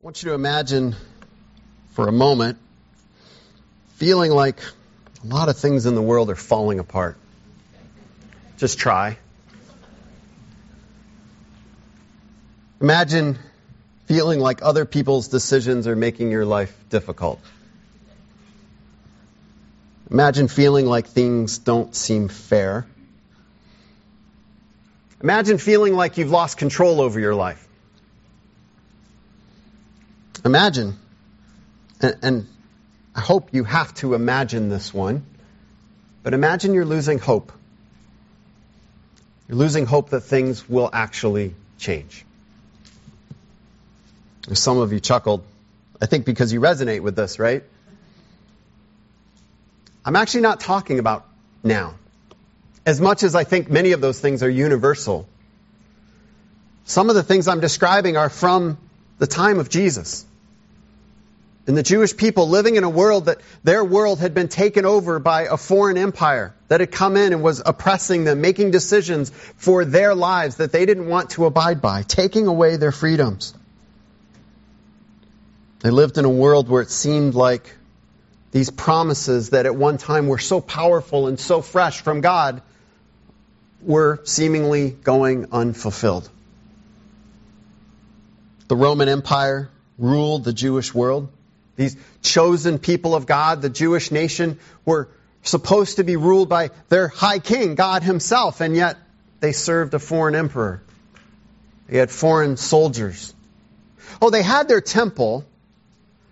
I want you to imagine for a moment feeling like a lot of things in the world are falling apart. Just try. Imagine feeling like other people's decisions are making your life difficult. Imagine feeling like things don't seem fair. Imagine feeling like you've lost control over your life. Imagine, and, and, I hope you have to imagine this one, but imagine you're losing hope. You're losing hope that things will actually change. Some of you chuckled, I think because you resonate with this, right? I'm actually not talking about now. As much as I think many of those things are universal, some of the things I'm describing are from the time of Jesus. And the Jewish people living in a world that their world had been taken over by a foreign empire that had come in and was oppressing them, making decisions for their lives that they didn't want to abide by, taking away their freedoms. They lived in a world where it seemed like these promises that at one time were so powerful and so fresh from God were seemingly going unfulfilled. The Roman Empire ruled the Jewish world. These chosen people of God, the Jewish nation, were supposed to be ruled by their high king, God himself, and yet they served a foreign emperor. They had foreign soldiers. Oh, they had their temple.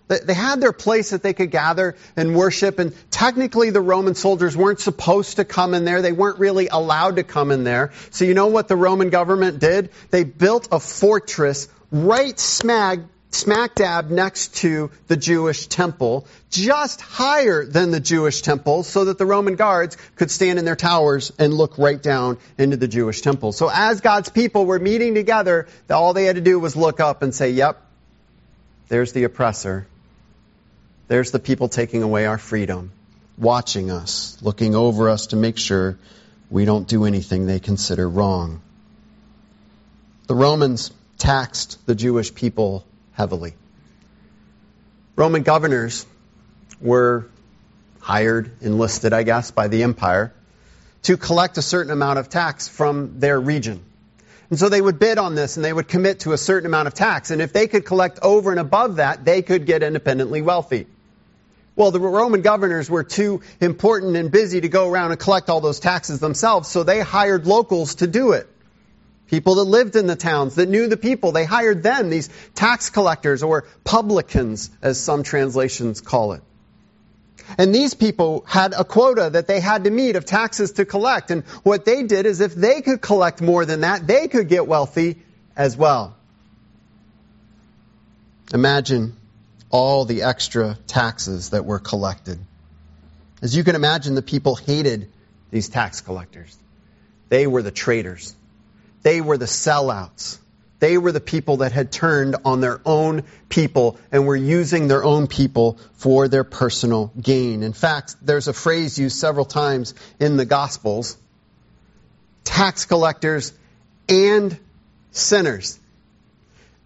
They had their place that they could gather and worship, and technically the Roman soldiers weren't supposed to come in there. They weren't really allowed to come in there. So you know what the Roman government did? They built a fortress right smack smack dab next to the Jewish temple, just higher than the Jewish temple, so that the Roman guards could stand in their towers and look right down into the Jewish temple. So as God's people were meeting together, all they had to do was look up and say, yep, there's the oppressor. There's the people taking away our freedom, watching us, looking over us to make sure we don't do anything they consider wrong. The Romans taxed the Jewish people heavily. Roman governors were hired, enlisted, I guess, by the empire to collect a certain amount of tax from their region. And so they would bid on this and they would commit to a certain amount of tax. And if they could collect over and above that, they could get independently wealthy. Well, the Roman governors were too important and busy to go around and collect all those taxes themselves, so they hired locals to do it. People that lived in the towns, that knew the people, they hired them, these tax collectors or publicans, as some translations call it. And these people had a quota that they had to meet of taxes to collect. And what they did is if they could collect more than that, they could get wealthy as well. Imagine all the extra taxes that were collected. As you can imagine, the people hated these tax collectors. They were the traitors. They were the sellouts. They were the people that had turned on their own people and were using their own people for their personal gain. In fact, there's a phrase used several times in the Gospels tax collectors and sinners.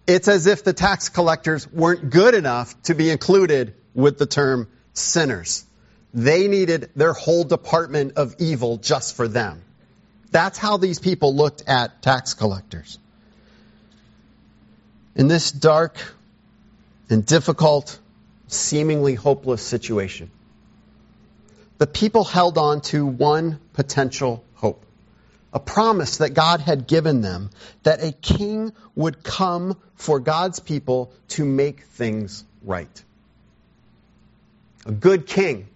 It's as if the tax collectors weren't good enough to be included with the term sinners. They needed their whole department of evil just for them. That's how these people looked at tax collectors. In this dark and difficult, seemingly hopeless situation, the people held on to one potential hope. A promise that God had given them that a king would come for God's people to make things right. A good king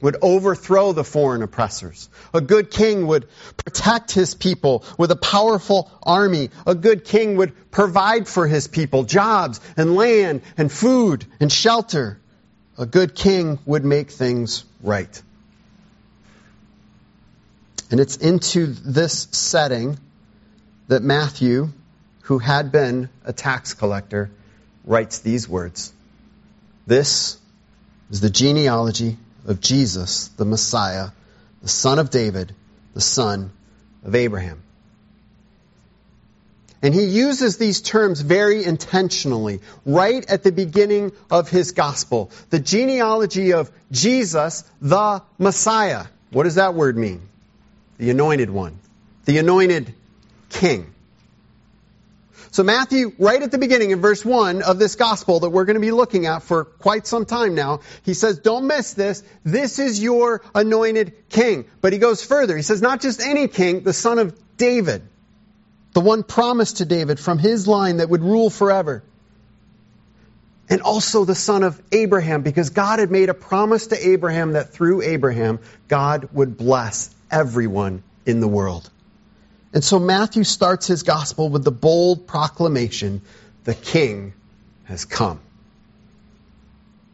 would overthrow the foreign oppressors. A good king would protect his people with a powerful army. A good king would provide for his people jobs and land and food and shelter. A good king would make things right. And it's into this setting that Matthew, who had been a tax collector, writes these words. This is the genealogy of Jesus, the Messiah, the son of David, the son of Abraham. And he uses these terms very intentionally, right at the beginning of his gospel. The genealogy of Jesus, the Messiah. What does that word mean? The anointed one. The anointed king. So Matthew, right at the beginning in verse 1 of this gospel that we're going to be looking at for quite some time now, he says, don't miss this. This is your anointed king. But he goes further. He says, not just any king, the son of David. The one promised to David from his line that would rule forever. And also the son of Abraham, because God had made a promise to Abraham that through Abraham, God would bless everyone in the world. And so Matthew starts his gospel with the bold proclamation the king has come.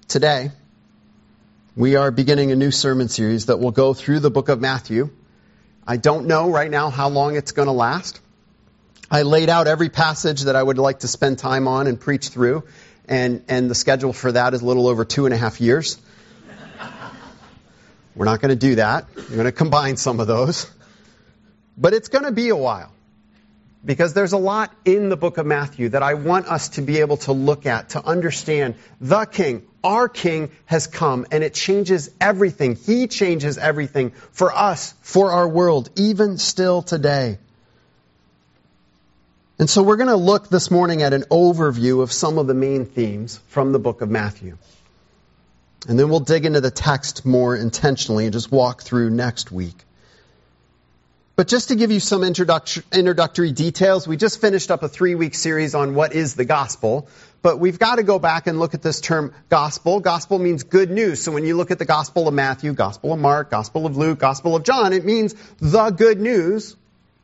Today, we are beginning a new sermon series that will go through the book of Matthew. I don't know right now how long it's going to last. I laid out every passage that I would like to spend time on and preach through, and, and the schedule for that is a little over two and a half years. We're not going to do that. We're going to combine some of those. But it's going to be a while because there's a lot in the book of Matthew that I want us to be able to look at, to understand the King, our King has come and it changes everything. He changes everything for us, for our world, even still today. And so we're going to look this morning at an overview of some of the main themes from the book of Matthew. And then we'll dig into the text more intentionally and just walk through next week. But just to give you some introductory details, we just finished up a three week series on what is the gospel. But we've got to go back and look at this term gospel. Gospel means good news. So when you look at the gospel of Matthew, gospel of Mark, gospel of Luke, gospel of John, it means the good news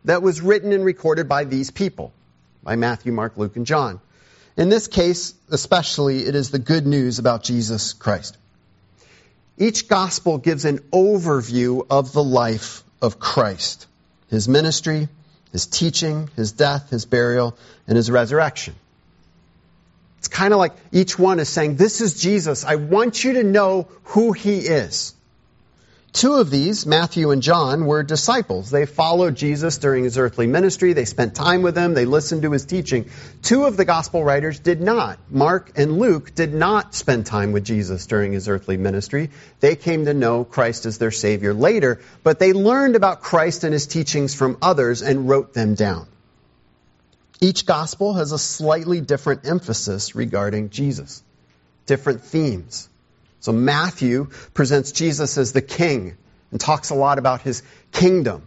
that was written and recorded by these people, by Matthew, Mark, Luke, and John. In this case, especially, it is the good news about Jesus Christ. Each gospel gives an overview of the life of Christ his ministry, his teaching, his death, his burial, and his resurrection. It's kind of like each one is saying, This is Jesus. I want you to know who he is. Two of these, Matthew and John, were disciples. They followed Jesus during his earthly ministry. They spent time with him. They listened to his teaching. Two of the gospel writers did not. Mark and Luke did not spend time with Jesus during his earthly ministry. They came to know Christ as their Savior later, but they learned about Christ and his teachings from others and wrote them down. Each gospel has a slightly different emphasis regarding Jesus, different themes. So Matthew presents Jesus as the king and talks a lot about his kingdom.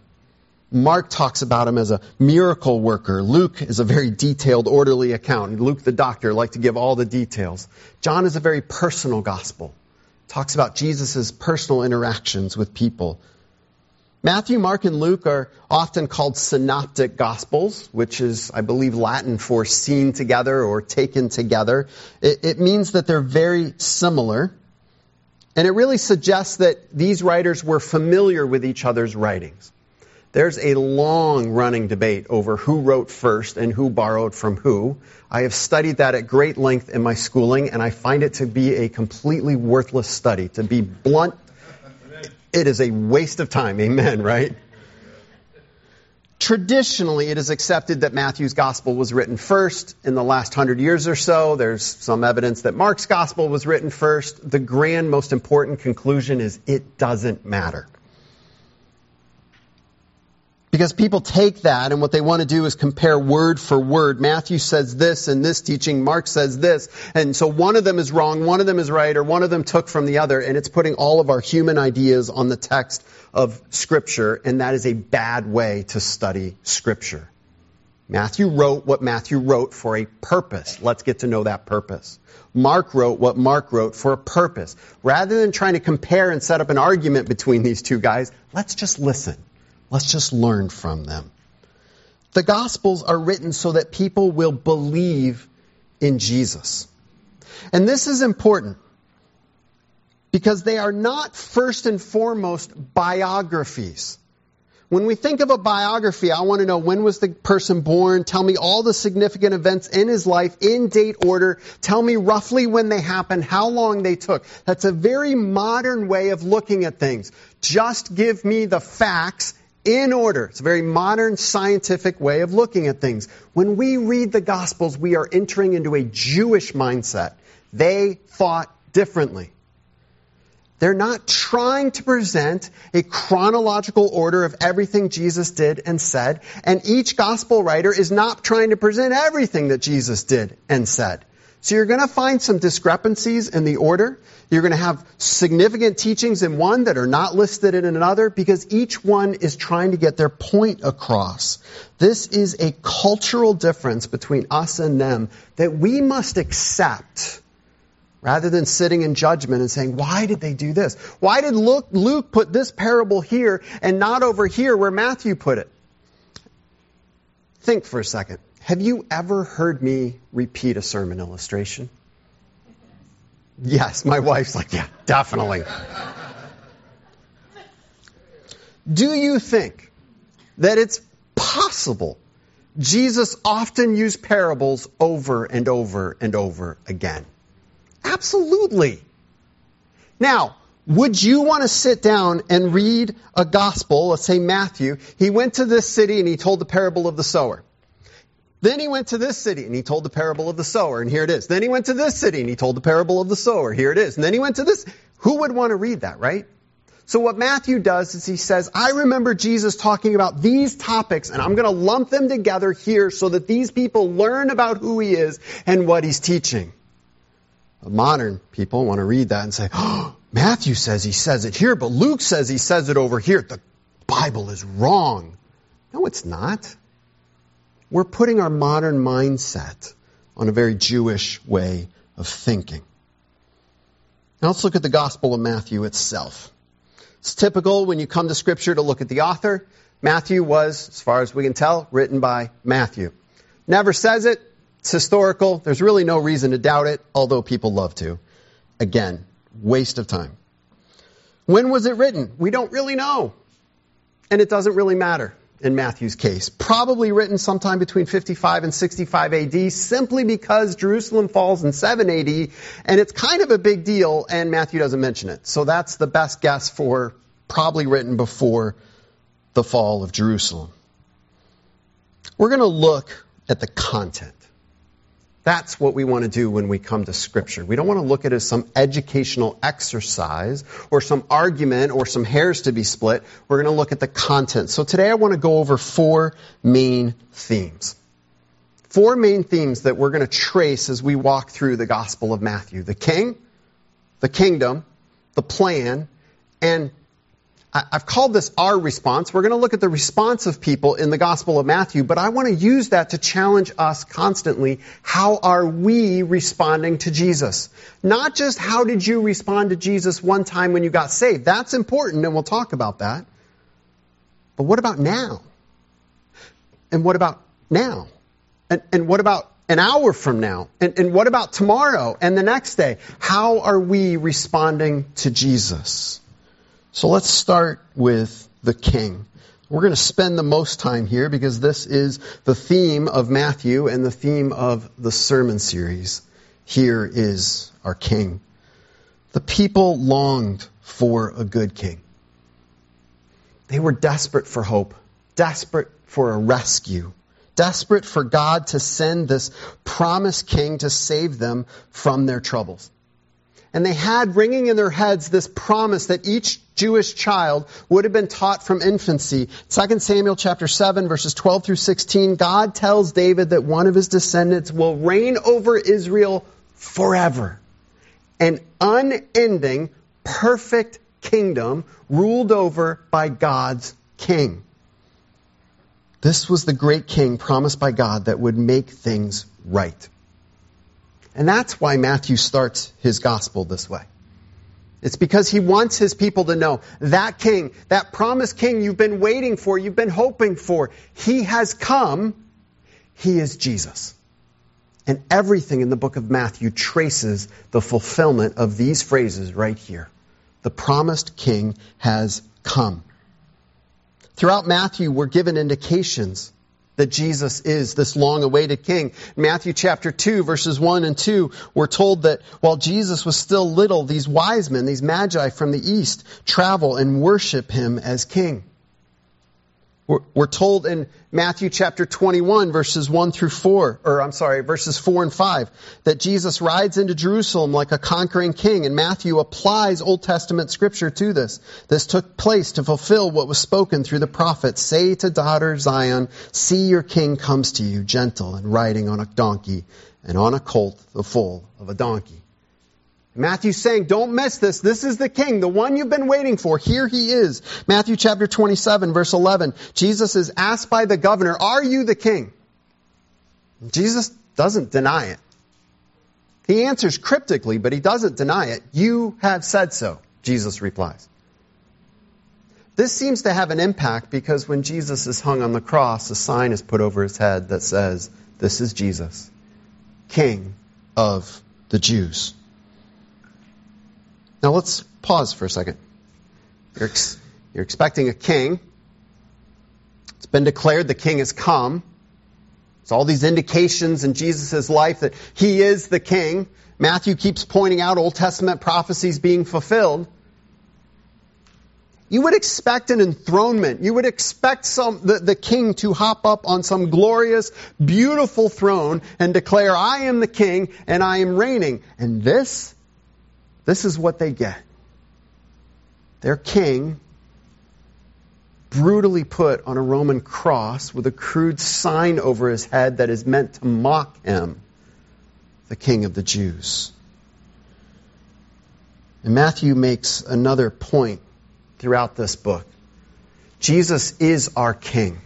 Mark talks about him as a miracle worker. Luke is a very detailed, orderly account. Luke, the doctor, like to give all the details. John is a very personal gospel. Talks about Jesus' personal interactions with people. Matthew, Mark, and Luke are often called synoptic gospels, which is, I believe, Latin for seen together or taken together. It, it means that they're very similar. And it really suggests that these writers were familiar with each other's writings. There's a long running debate over who wrote first and who borrowed from who. I have studied that at great length in my schooling, and I find it to be a completely worthless study. To be blunt, it is a waste of time. Amen, right? Traditionally, it is accepted that Matthew's gospel was written first. In the last hundred years or so, there's some evidence that Mark's gospel was written first. The grand, most important conclusion is it doesn't matter. Because people take that and what they want to do is compare word for word. Matthew says this in this teaching, Mark says this, and so one of them is wrong, one of them is right, or one of them took from the other, and it's putting all of our human ideas on the text of Scripture, and that is a bad way to study Scripture. Matthew wrote what Matthew wrote for a purpose. Let's get to know that purpose. Mark wrote what Mark wrote for a purpose. Rather than trying to compare and set up an argument between these two guys, let's just listen. Let's just learn from them. The Gospels are written so that people will believe in Jesus. And this is important because they are not first and foremost biographies. When we think of a biography, I want to know when was the person born? Tell me all the significant events in his life in date order. Tell me roughly when they happened, how long they took. That's a very modern way of looking at things. Just give me the facts in order. It's a very modern scientific way of looking at things. When we read the Gospels, we are entering into a Jewish mindset. They thought differently. They're not trying to present a chronological order of everything Jesus did and said, and each gospel writer is not trying to present everything that Jesus did and said. So you're going to find some discrepancies in the order. You're going to have significant teachings in one that are not listed in another because each one is trying to get their point across. This is a cultural difference between us and them that we must accept rather than sitting in judgment and saying, why did they do this? Why did Luke, put this parable here and not over here where Matthew put it? Think for a second. Have you ever heard me repeat a sermon illustration? Yes, my wife's like, yeah, definitely. Do you think that it's possible Jesus often used parables over and over and over again? Absolutely. Now, would you want to sit down and read a gospel, let's say Matthew? He went to this city and he told the parable of the sower. Then he went to this city and he told the parable of the sower, and here it is. Then he went to this city and he told the parable of the sower, here it is. And then he went to this. Who would want to read that, right? So what Matthew does is he says, I remember Jesus talking about these topics and I'm going to lump them together here so that these people learn about who he is and what he's teaching. Modern people want to read that and say, oh, Matthew says he says it here, but Luke says he says it over here. The Bible is wrong. No, it's not. We're putting our modern mindset on a very Jewish way of thinking. Now let's look at the Gospel of Matthew itself. It's typical when you come to Scripture to look at the author. Matthew was, as far as we can tell, written by Matthew. Never says it. It's historical. There's really no reason to doubt it, although people love to. Again, waste of time. When was it written? We don't really know. And it doesn't really matter in Matthew's case. Probably written sometime between 55 and 65 AD, simply because Jerusalem falls in 7 AD, and it's kind of a big deal, and Matthew doesn't mention it. So that's the best guess for probably written before the fall of Jerusalem. We're going to look at the content. That's what we want to do when we come to Scripture. We don't want to look at it as some educational exercise or some argument or some hairs to be split. We're going to look at the content. So today I want to go over four main themes. Four main themes that we're going to trace as we walk through the Gospel of Matthew. The king, the kingdom, the plan, and I've called this our response. We're going to look at the response of people in the Gospel of Matthew, but I want to use that to challenge us constantly. How are we responding to Jesus? Not just how did you respond to Jesus one time when you got saved. That's important, and we'll talk about that. But what about now? And what about now? And, and what about an hour from now? And, and what about tomorrow and the next day? How are we responding to Jesus? So let's start with the king. We're going to spend the most time here because this is the theme of Matthew and the theme of the sermon series. Here is our king. The people longed for a good king. They were desperate for hope, desperate for a rescue, desperate for God to send this promised king to save them from their troubles and they had ringing in their heads this promise that each Jewish child would have been taught from infancy. 2 Samuel chapter 7 verses 12 through 16, God tells David that one of his descendants will reign over Israel forever. An unending, perfect kingdom ruled over by God's king. This was the great king promised by God that would make things right. And that's why Matthew starts his gospel this way. It's because he wants his people to know that king, that promised king you've been waiting for, you've been hoping for, he has come. He is Jesus. And everything in the book of Matthew traces the fulfillment of these phrases right here. The promised king has come. Throughout Matthew, we're given indications that Jesus is this long awaited king. Matthew chapter 2 verses 1 and 2, we're told that while Jesus was still little, these wise men, these magi from the east, travel and worship him as king. We're told in Matthew chapter 21 verses 1 through 4, or I'm sorry, verses 4 and 5, that Jesus rides into Jerusalem like a conquering king, and Matthew applies Old Testament scripture to this. This took place to fulfill what was spoken through the prophet, say to daughter Zion, see your king comes to you, gentle and riding on a donkey, and on a colt, the foal of a donkey. Matthew's saying, don't miss this. This is the king, the one you've been waiting for. Here he is. Matthew chapter 27 verse 11. Jesus is asked by the governor, are you the king? Jesus doesn't deny it. He answers cryptically, but he doesn't deny it. You have said so, Jesus replies. This seems to have an impact because when Jesus is hung on the cross, a sign is put over his head that says, This is Jesus, King of the Jews. Now let's pause for a second. You're, ex- you're expecting a king. It's been declared the king has come. It's all these indications in Jesus' life that he is the king. Matthew keeps pointing out Old Testament prophecies being fulfilled. You would expect an enthronement. You would expect some, the, the king to hop up on some glorious, beautiful throne and declare, I am the king and I am reigning. And this this is what they get. Their king, brutally put on a Roman cross with a crude sign over his head that is meant to mock him, the king of the Jews. And Matthew makes another point throughout this book. Jesus is our king,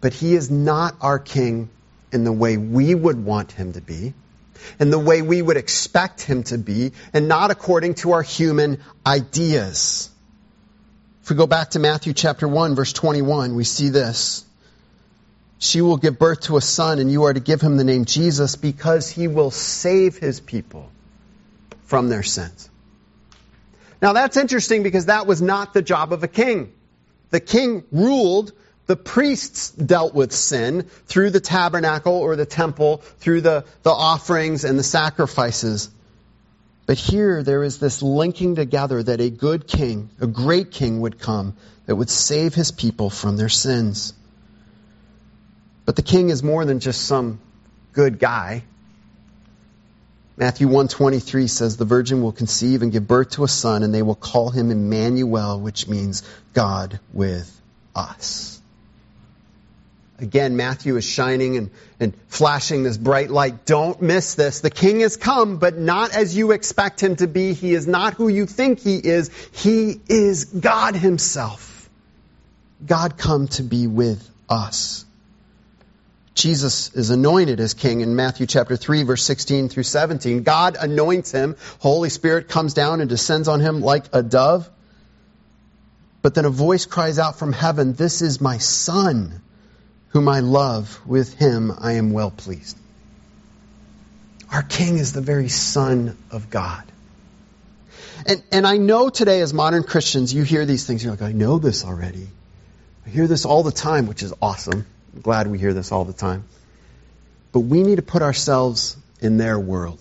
but he is not our king in the way we would want him to be in the way we would expect him to be and not according to our human ideas. If we go back to Matthew chapter 1 verse 21, we see this. She will give birth to a son and you are to give him the name Jesus because he will save his people from their sins. Now that's interesting because that was not the job of a king. The king ruled the priests dealt with sin through the tabernacle or the temple, through the, the offerings and the sacrifices. But here there is this linking together that a good king, a great king would come that would save his people from their sins. But the king is more than just some good guy. Matthew 1:23 says the virgin will conceive and give birth to a son and they will call him Emmanuel, which means God with us. Again, Matthew is shining and, and flashing this bright light. Don't miss this. The king has come, but not as you expect him to be. He is not who you think he is. He is God himself. God come to be with us. Jesus is anointed as king in Matthew chapter 3 verse 16 through 17. God anoints him. Holy Spirit comes down and descends on him like a dove. But then a voice cries out from heaven, this is my son whom I love, with him I am well pleased. Our King is the very Son of God. And, and I know today as modern Christians, you hear these things, you're like, I know this already. I hear this all the time, which is awesome. I'm glad we hear this all the time. But we need to put ourselves in their world.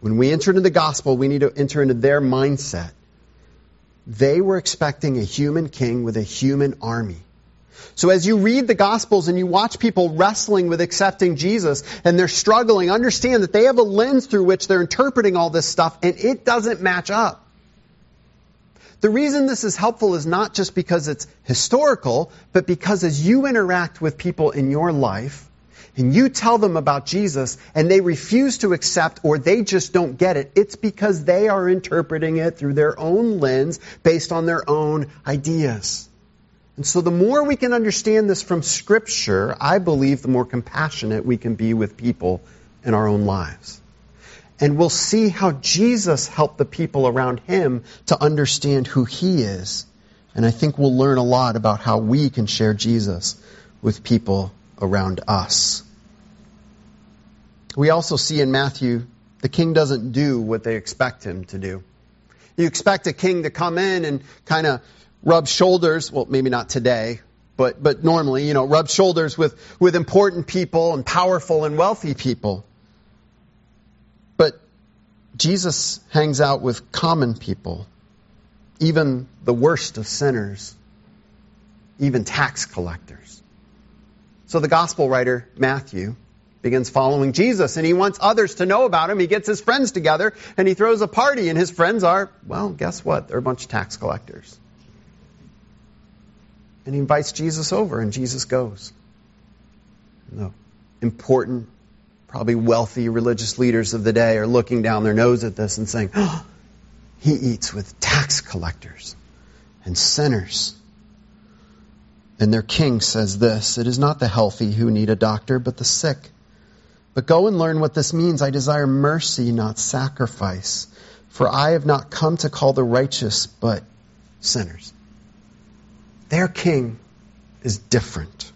When we enter into the gospel, we need to enter into their mindset. They were expecting a human king with a human army. So as you read the Gospels and you watch people wrestling with accepting Jesus and they're struggling, understand that they have a lens through which they're interpreting all this stuff and it doesn't match up. The reason this is helpful is not just because it's historical, but because as you interact with people in your life, and you tell them about Jesus and they refuse to accept or they just don't get it, it's because they are interpreting it through their own lens based on their own ideas. And so the more we can understand this from Scripture, I believe the more compassionate we can be with people in our own lives. And we'll see how Jesus helped the people around him to understand who he is. And I think we'll learn a lot about how we can share Jesus with people around us. We also see in Matthew, the king doesn't do what they expect him to do. You expect a king to come in and kind of rub shoulders, well, maybe not today, but, but normally, you know, rub shoulders with, with important people and powerful and wealthy people. But Jesus hangs out with common people, even the worst of sinners. even tax collectors. So the gospel writer, Matthew, begins following Jesus and he wants others to know about him. He gets his friends together and he throws a party and his friends are, well, guess what? They're a bunch of tax collectors. And he invites Jesus over and Jesus goes. The important, probably wealthy religious leaders of the day are looking down their nose at this and saying, oh, he eats with tax collectors and sinners. And their king says this It is not the healthy who need a doctor, but the sick. But go and learn what this means. I desire mercy, not sacrifice. For I have not come to call the righteous, but sinners. Their king is different.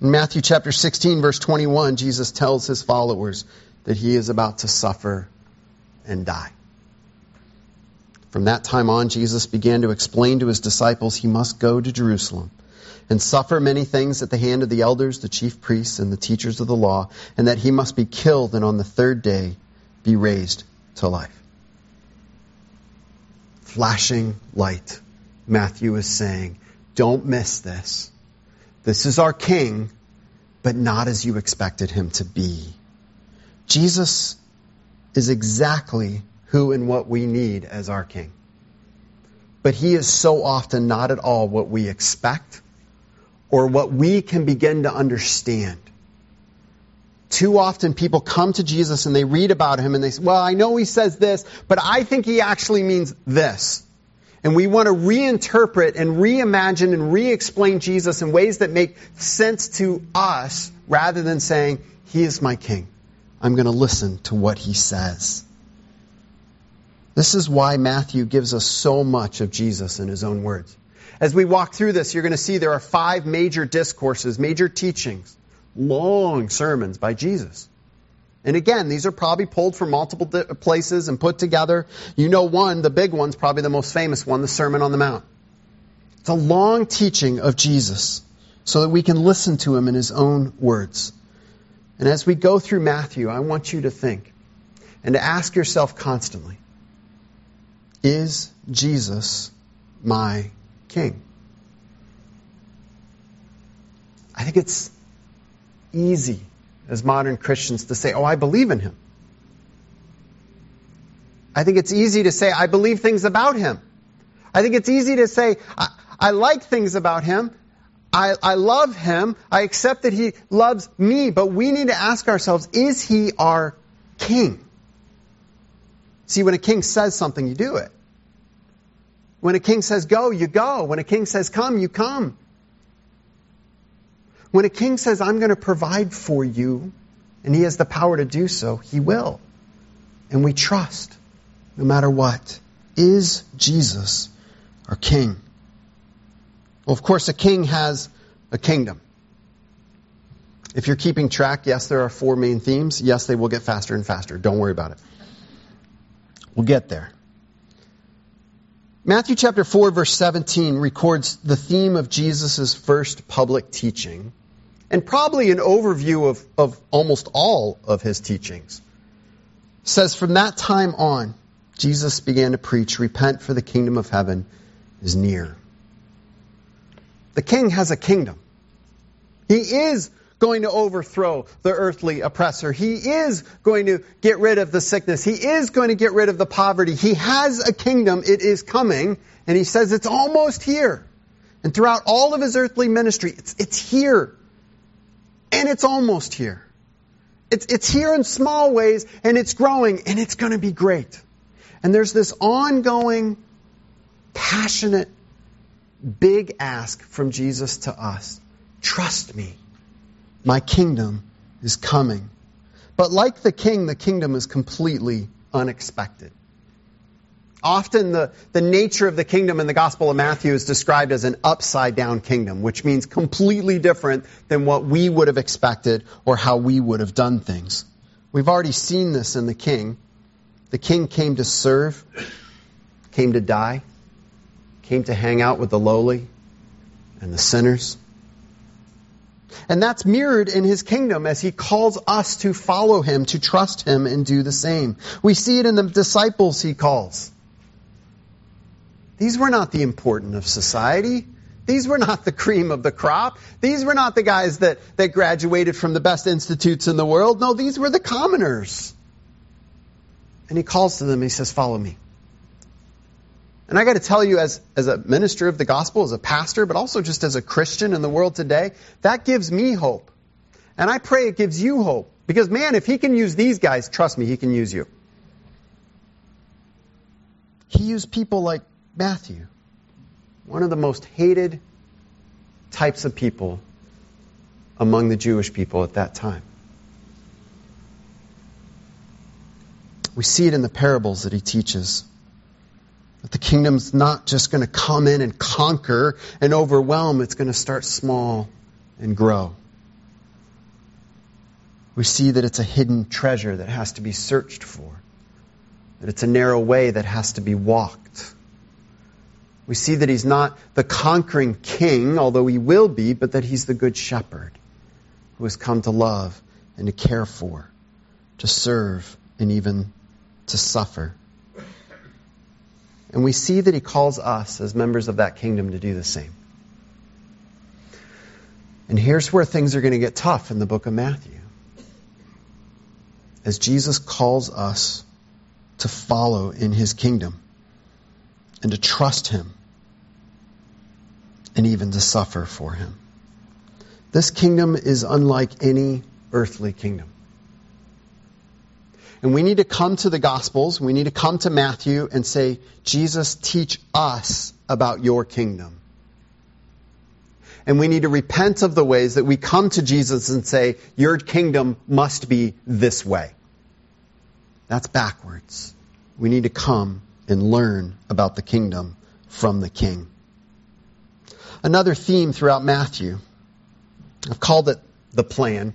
In Matthew chapter 16, verse 21, Jesus tells his followers that he is about to suffer and die. From that time on, Jesus began to explain to his disciples he must go to Jerusalem and suffer many things at the hand of the elders, the chief priests, and the teachers of the law, and that he must be killed and on the third day be raised to life. Flashing light. Matthew is saying, don't miss this. This is our king, but not as you expected him to be. Jesus is exactly who and what we need as our King. But he is so often not at all what we expect or what we can begin to understand. Too often people come to Jesus and they read about him and they say, well, I know he says this, but I think he actually means this. And we want to reinterpret and reimagine and re-explain Jesus in ways that make sense to us rather than saying, he is my king. I'm going to listen to what he says. This is why Matthew gives us so much of Jesus in his own words. As we walk through this, you're going to see there are five major discourses, major teachings, long sermons by Jesus. And again, these are probably pulled from multiple places and put together. You know one, the big one's probably the most famous one, the Sermon on the Mount. It's a long teaching of Jesus so that we can listen to him in his own words. And as we go through Matthew, I want you to think and to ask yourself constantly, is Jesus my King? I think it's easy as modern Christians to say, oh, I believe in him. I think it's easy to say, I believe things about him. I think it's easy to say, I, I like things about him. I, I love him. I accept that he loves me. But we need to ask ourselves, is he our king? See, when a king says something, you do it. When a king says go, you go. When a king says come, you come. When a king says, I'm going to provide for you, and he has the power to do so, he will. And we trust, no matter what. Is Jesus our king? Well, of course, a king has a kingdom. If you're keeping track, yes, there are four main themes. Yes, they will get faster and faster. Don't worry about it. We'll get there. Matthew chapter 4 verse 17 records the theme of Jesus' first public teaching and probably an overview of, of almost all of his teachings. Says from that time on, Jesus began to preach, repent for the kingdom of heaven is near. The king has a kingdom. He is going to overthrow the earthly oppressor. He is going to get rid of the sickness. He is going to get rid of the poverty. He has a kingdom. It is coming. And he says it's almost here. And throughout all of his earthly ministry, it's, it's here. And it's almost here. It's, it's here in small ways and it's growing and it's going to be great. And there's this ongoing, passionate, big ask from Jesus to us. Trust me. My kingdom is coming. But like the king, the kingdom is completely unexpected. Often the, the nature of the kingdom in the Gospel of Matthew is described as an upside down kingdom, which means completely different than what we would have expected or how we would have done things. We've already seen this in the king. The king came to serve, came to die, came to hang out with the lowly and the sinners. And that's mirrored in his kingdom as he calls us to follow him, to trust him, and do the same. We see it in the disciples he calls. These were not the important of society. These were not the cream of the crop. These were not the guys that, that graduated from the best institutes in the world. No, these were the commoners. And he calls to them he says, Follow me. And I got to tell you, as, as a minister of the gospel, as a pastor, but also just as a Christian in the world today, that gives me hope. And I pray it gives you hope. Because, man, if he can use these guys, trust me, he can use you. He used people like Matthew, one of the most hated types of people among the Jewish people at that time. We see it in the parables that he teaches. That the kingdom's not just going to come in and conquer and overwhelm, it's going to start small and grow. We see that it's a hidden treasure that has to be searched for, that it's a narrow way that has to be walked. We see that he's not the conquering king, although he will be, but that he's the good shepherd who has come to love and to care for, to serve, and even to suffer. And we see that he calls us as members of that kingdom to do the same. And here's where things are going to get tough in the book of Matthew. As Jesus calls us to follow in his kingdom and to trust him and even to suffer for him. This kingdom is unlike any earthly kingdom. And we need to come to the Gospels, we need to come to Matthew and say, Jesus, teach us about your kingdom. And we need to repent of the ways that we come to Jesus and say, your kingdom must be this way. That's backwards. We need to come and learn about the kingdom from the king. Another theme throughout Matthew, I've called it the plan.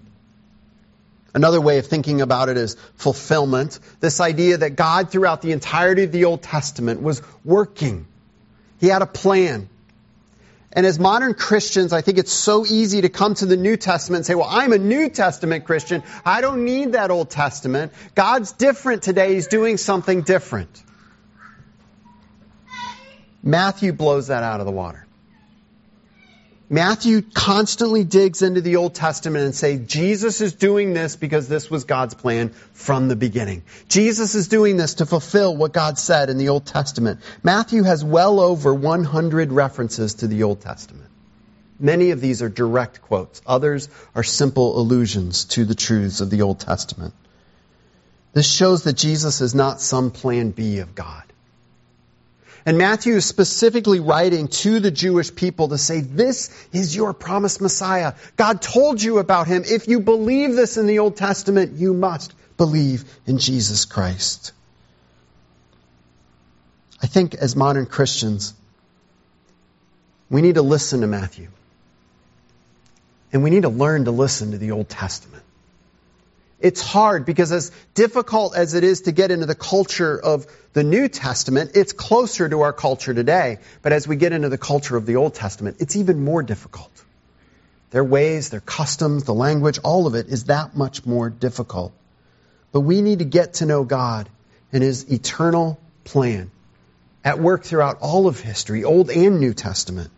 Another way of thinking about it is fulfillment. This idea that God, throughout the entirety of the Old Testament, was working. He had a plan. And as modern Christians, I think it's so easy to come to the New Testament and say, well, I'm a New Testament Christian. I don't need that Old Testament. God's different today. He's doing something different. Matthew blows that out of the water. Matthew constantly digs into the Old Testament and say Jesus is doing this because this was God's plan from the beginning. Jesus is doing this to fulfill what God said in the Old Testament. Matthew has well over 100 references to the Old Testament. Many of these are direct quotes. Others are simple allusions to the truths of the Old Testament. This shows that Jesus is not some plan B of God. And Matthew is specifically writing to the Jewish people to say, this is your promised Messiah. God told you about him. If you believe this in the Old Testament, you must believe in Jesus Christ. I think as modern Christians, we need to listen to Matthew. And we need to learn to listen to the Old Testament. It's hard because as difficult as it is to get into the culture of the New Testament, it's closer to our culture today. But as we get into the culture of the Old Testament, it's even more difficult. Their ways, their customs, the language, all of it is that much more difficult. But we need to get to know God and His eternal plan at work throughout all of history, Old and New Testament.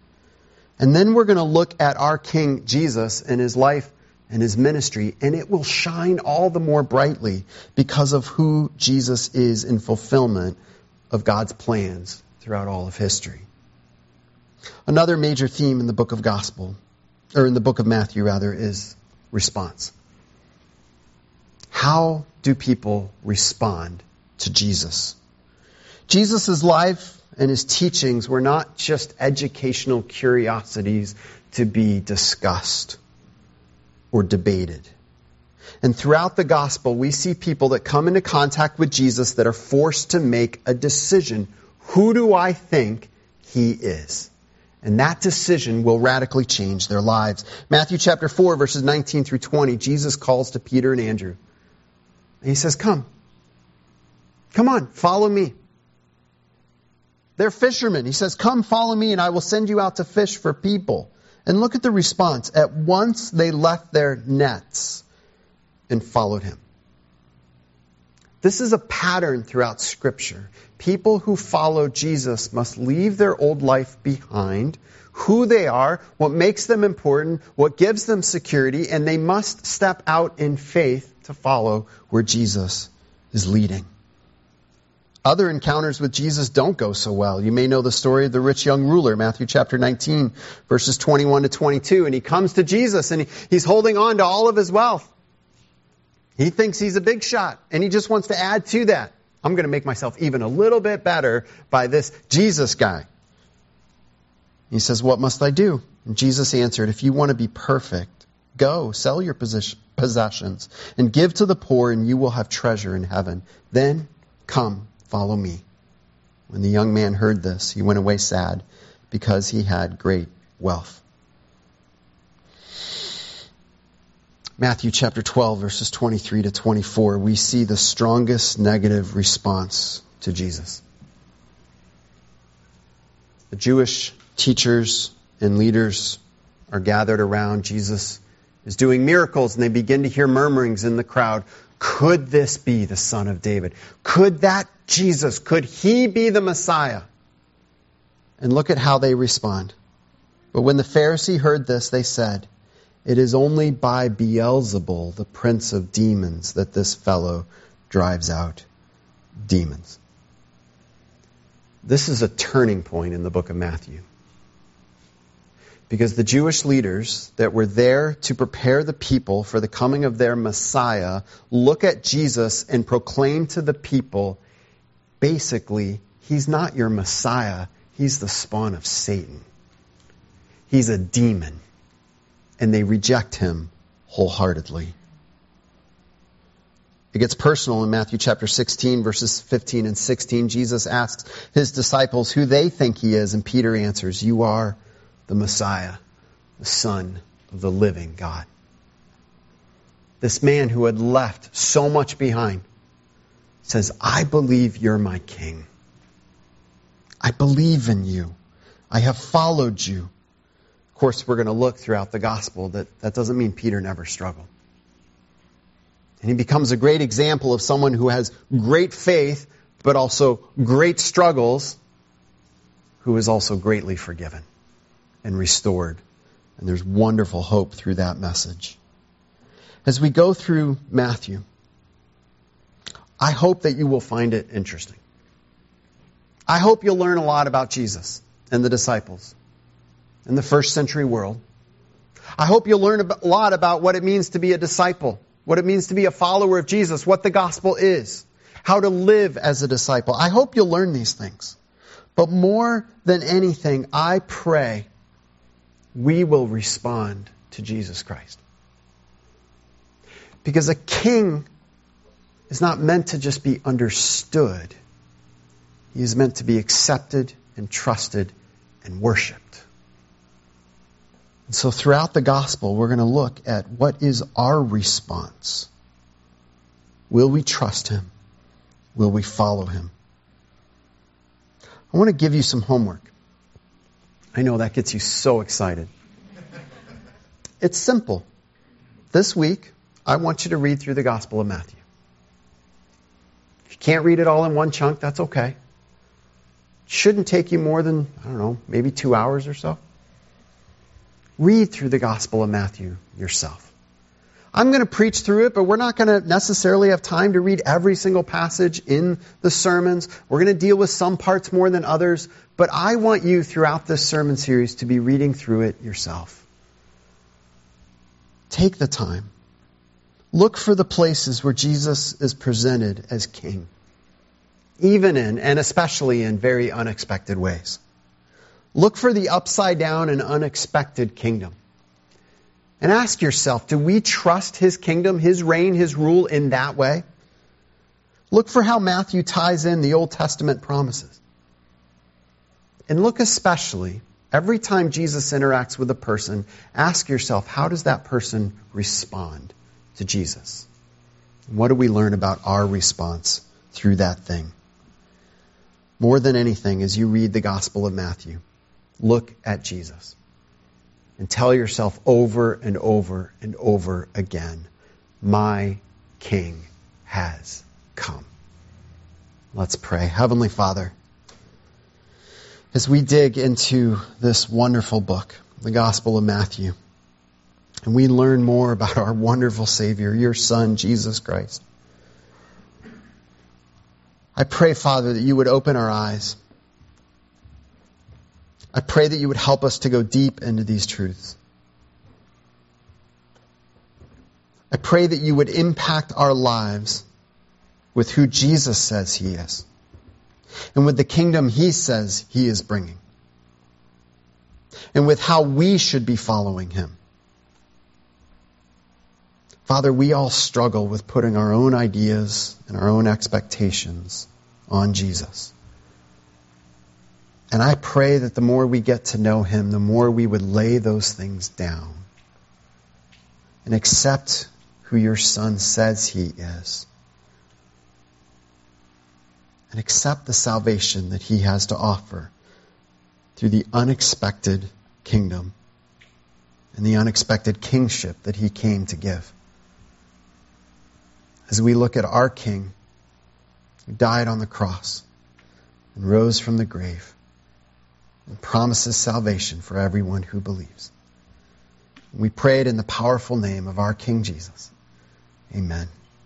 And then we're going to look at our King Jesus and His life and his ministry, and it will shine all the more brightly because of who Jesus is in fulfillment of God's plans throughout all of history. Another major theme in the book of Gospel, or in the book of Matthew rather, is response. How do people respond to Jesus? Jesus' life and his teachings were not just educational curiosities to be discussed or debated. And throughout the gospel, we see people that come into contact with Jesus that are forced to make a decision. Who do I think he is? And that decision will radically change their lives. Matthew chapter 4 verses 19 through 20, Jesus calls to Peter and Andrew. And he says, come. Come on, follow me. They're fishermen. He says, come follow me and I will send you out to fish for people. And look at the response. At once they left their nets and followed him. This is a pattern throughout Scripture. People who follow Jesus must leave their old life behind, who they are, what makes them important, what gives them security, and they must step out in faith to follow where Jesus is leading. Other encounters with Jesus don't go so well. You may know the story of the rich young ruler, Matthew chapter 19, verses 21 to 22. And he comes to Jesus and he's holding on to all of his wealth. He thinks he's a big shot and he just wants to add to that. I'm going to make myself even a little bit better by this Jesus guy. He says, What must I do? And Jesus answered, If you want to be perfect, go, sell your possessions, and give to the poor, and you will have treasure in heaven. Then come Follow me. When the young man heard this, he went away sad because he had great wealth. Matthew chapter 12, verses 23 to 24, we see the strongest negative response to Jesus. The Jewish teachers and leaders are gathered around. Jesus is doing miracles, and they begin to hear murmurings in the crowd. Could this be the son of David? Could that Jesus, could he be the Messiah? And look at how they respond. But when the Pharisee heard this, they said, It is only by Beelzebul, the prince of demons, that this fellow drives out demons. This is a turning point in the book of Matthew. Because the Jewish leaders that were there to prepare the people for the coming of their Messiah look at Jesus and proclaim to the people basically, he's not your Messiah, he's the spawn of Satan. He's a demon. And they reject him wholeheartedly. It gets personal in Matthew chapter 16, verses 15 and 16. Jesus asks his disciples who they think he is, and Peter answers, You are the Messiah, the Son of the living God. This man who had left so much behind says, I believe you're my king. I believe in you. I have followed you. Of course, we're going to look throughout the gospel that that doesn't mean Peter never struggled. And he becomes a great example of someone who has great faith, but also great struggles, who is also greatly forgiven and restored. And there's wonderful hope through that message. As we go through Matthew, I hope that you will find it interesting. I hope you'll learn a lot about Jesus and the disciples in the first century world. I hope you'll learn a lot about what it means to be a disciple, what it means to be a follower of Jesus, what the gospel is, how to live as a disciple. I hope you'll learn these things. But more than anything, I pray we will respond to Jesus Christ. Because a king is not meant to just be understood. He is meant to be accepted and trusted and worshiped. And so throughout the gospel, we're going to look at what is our response. Will we trust him? Will we follow him? I want to give you some homework. I know that gets you so excited. It's simple. This week, I want you to read through the Gospel of Matthew. If you can't read it all in one chunk, that's okay. It shouldn't take you more than, I don't know, maybe two hours or so. Read through the Gospel of Matthew yourself. I'm going to preach through it, but we're not going to necessarily have time to read every single passage in the sermons. We're going to deal with some parts more than others, but I want you throughout this sermon series to be reading through it yourself. Take the time. Look for the places where Jesus is presented as king, even in and especially in very unexpected ways. Look for the upside down and unexpected kingdom. And ask yourself, do we trust his kingdom, his reign, his rule in that way? Look for how Matthew ties in the Old Testament promises. And look especially, every time Jesus interacts with a person, ask yourself, how does that person respond? To Jesus. What do we learn about our response through that thing? More than anything, as you read the Gospel of Matthew, look at Jesus and tell yourself over and over and over again, My King has come. Let's pray. Heavenly Father, as we dig into this wonderful book, the Gospel of Matthew, and we learn more about our wonderful Savior, your Son, Jesus Christ, I pray, Father, that you would open our eyes. I pray that you would help us to go deep into these truths. I pray that you would impact our lives with who Jesus says he is and with the kingdom he says he is bringing and with how we should be following him. Father, we all struggle with putting our own ideas and our own expectations on Jesus. And I pray that the more we get to know him, the more we would lay those things down and accept who your son says he is and accept the salvation that he has to offer through the unexpected kingdom and the unexpected kingship that he came to give. As we look at our king who died on the cross and rose from the grave and promises salvation for everyone who believes. We pray it in the powerful name of our King Jesus. Amen.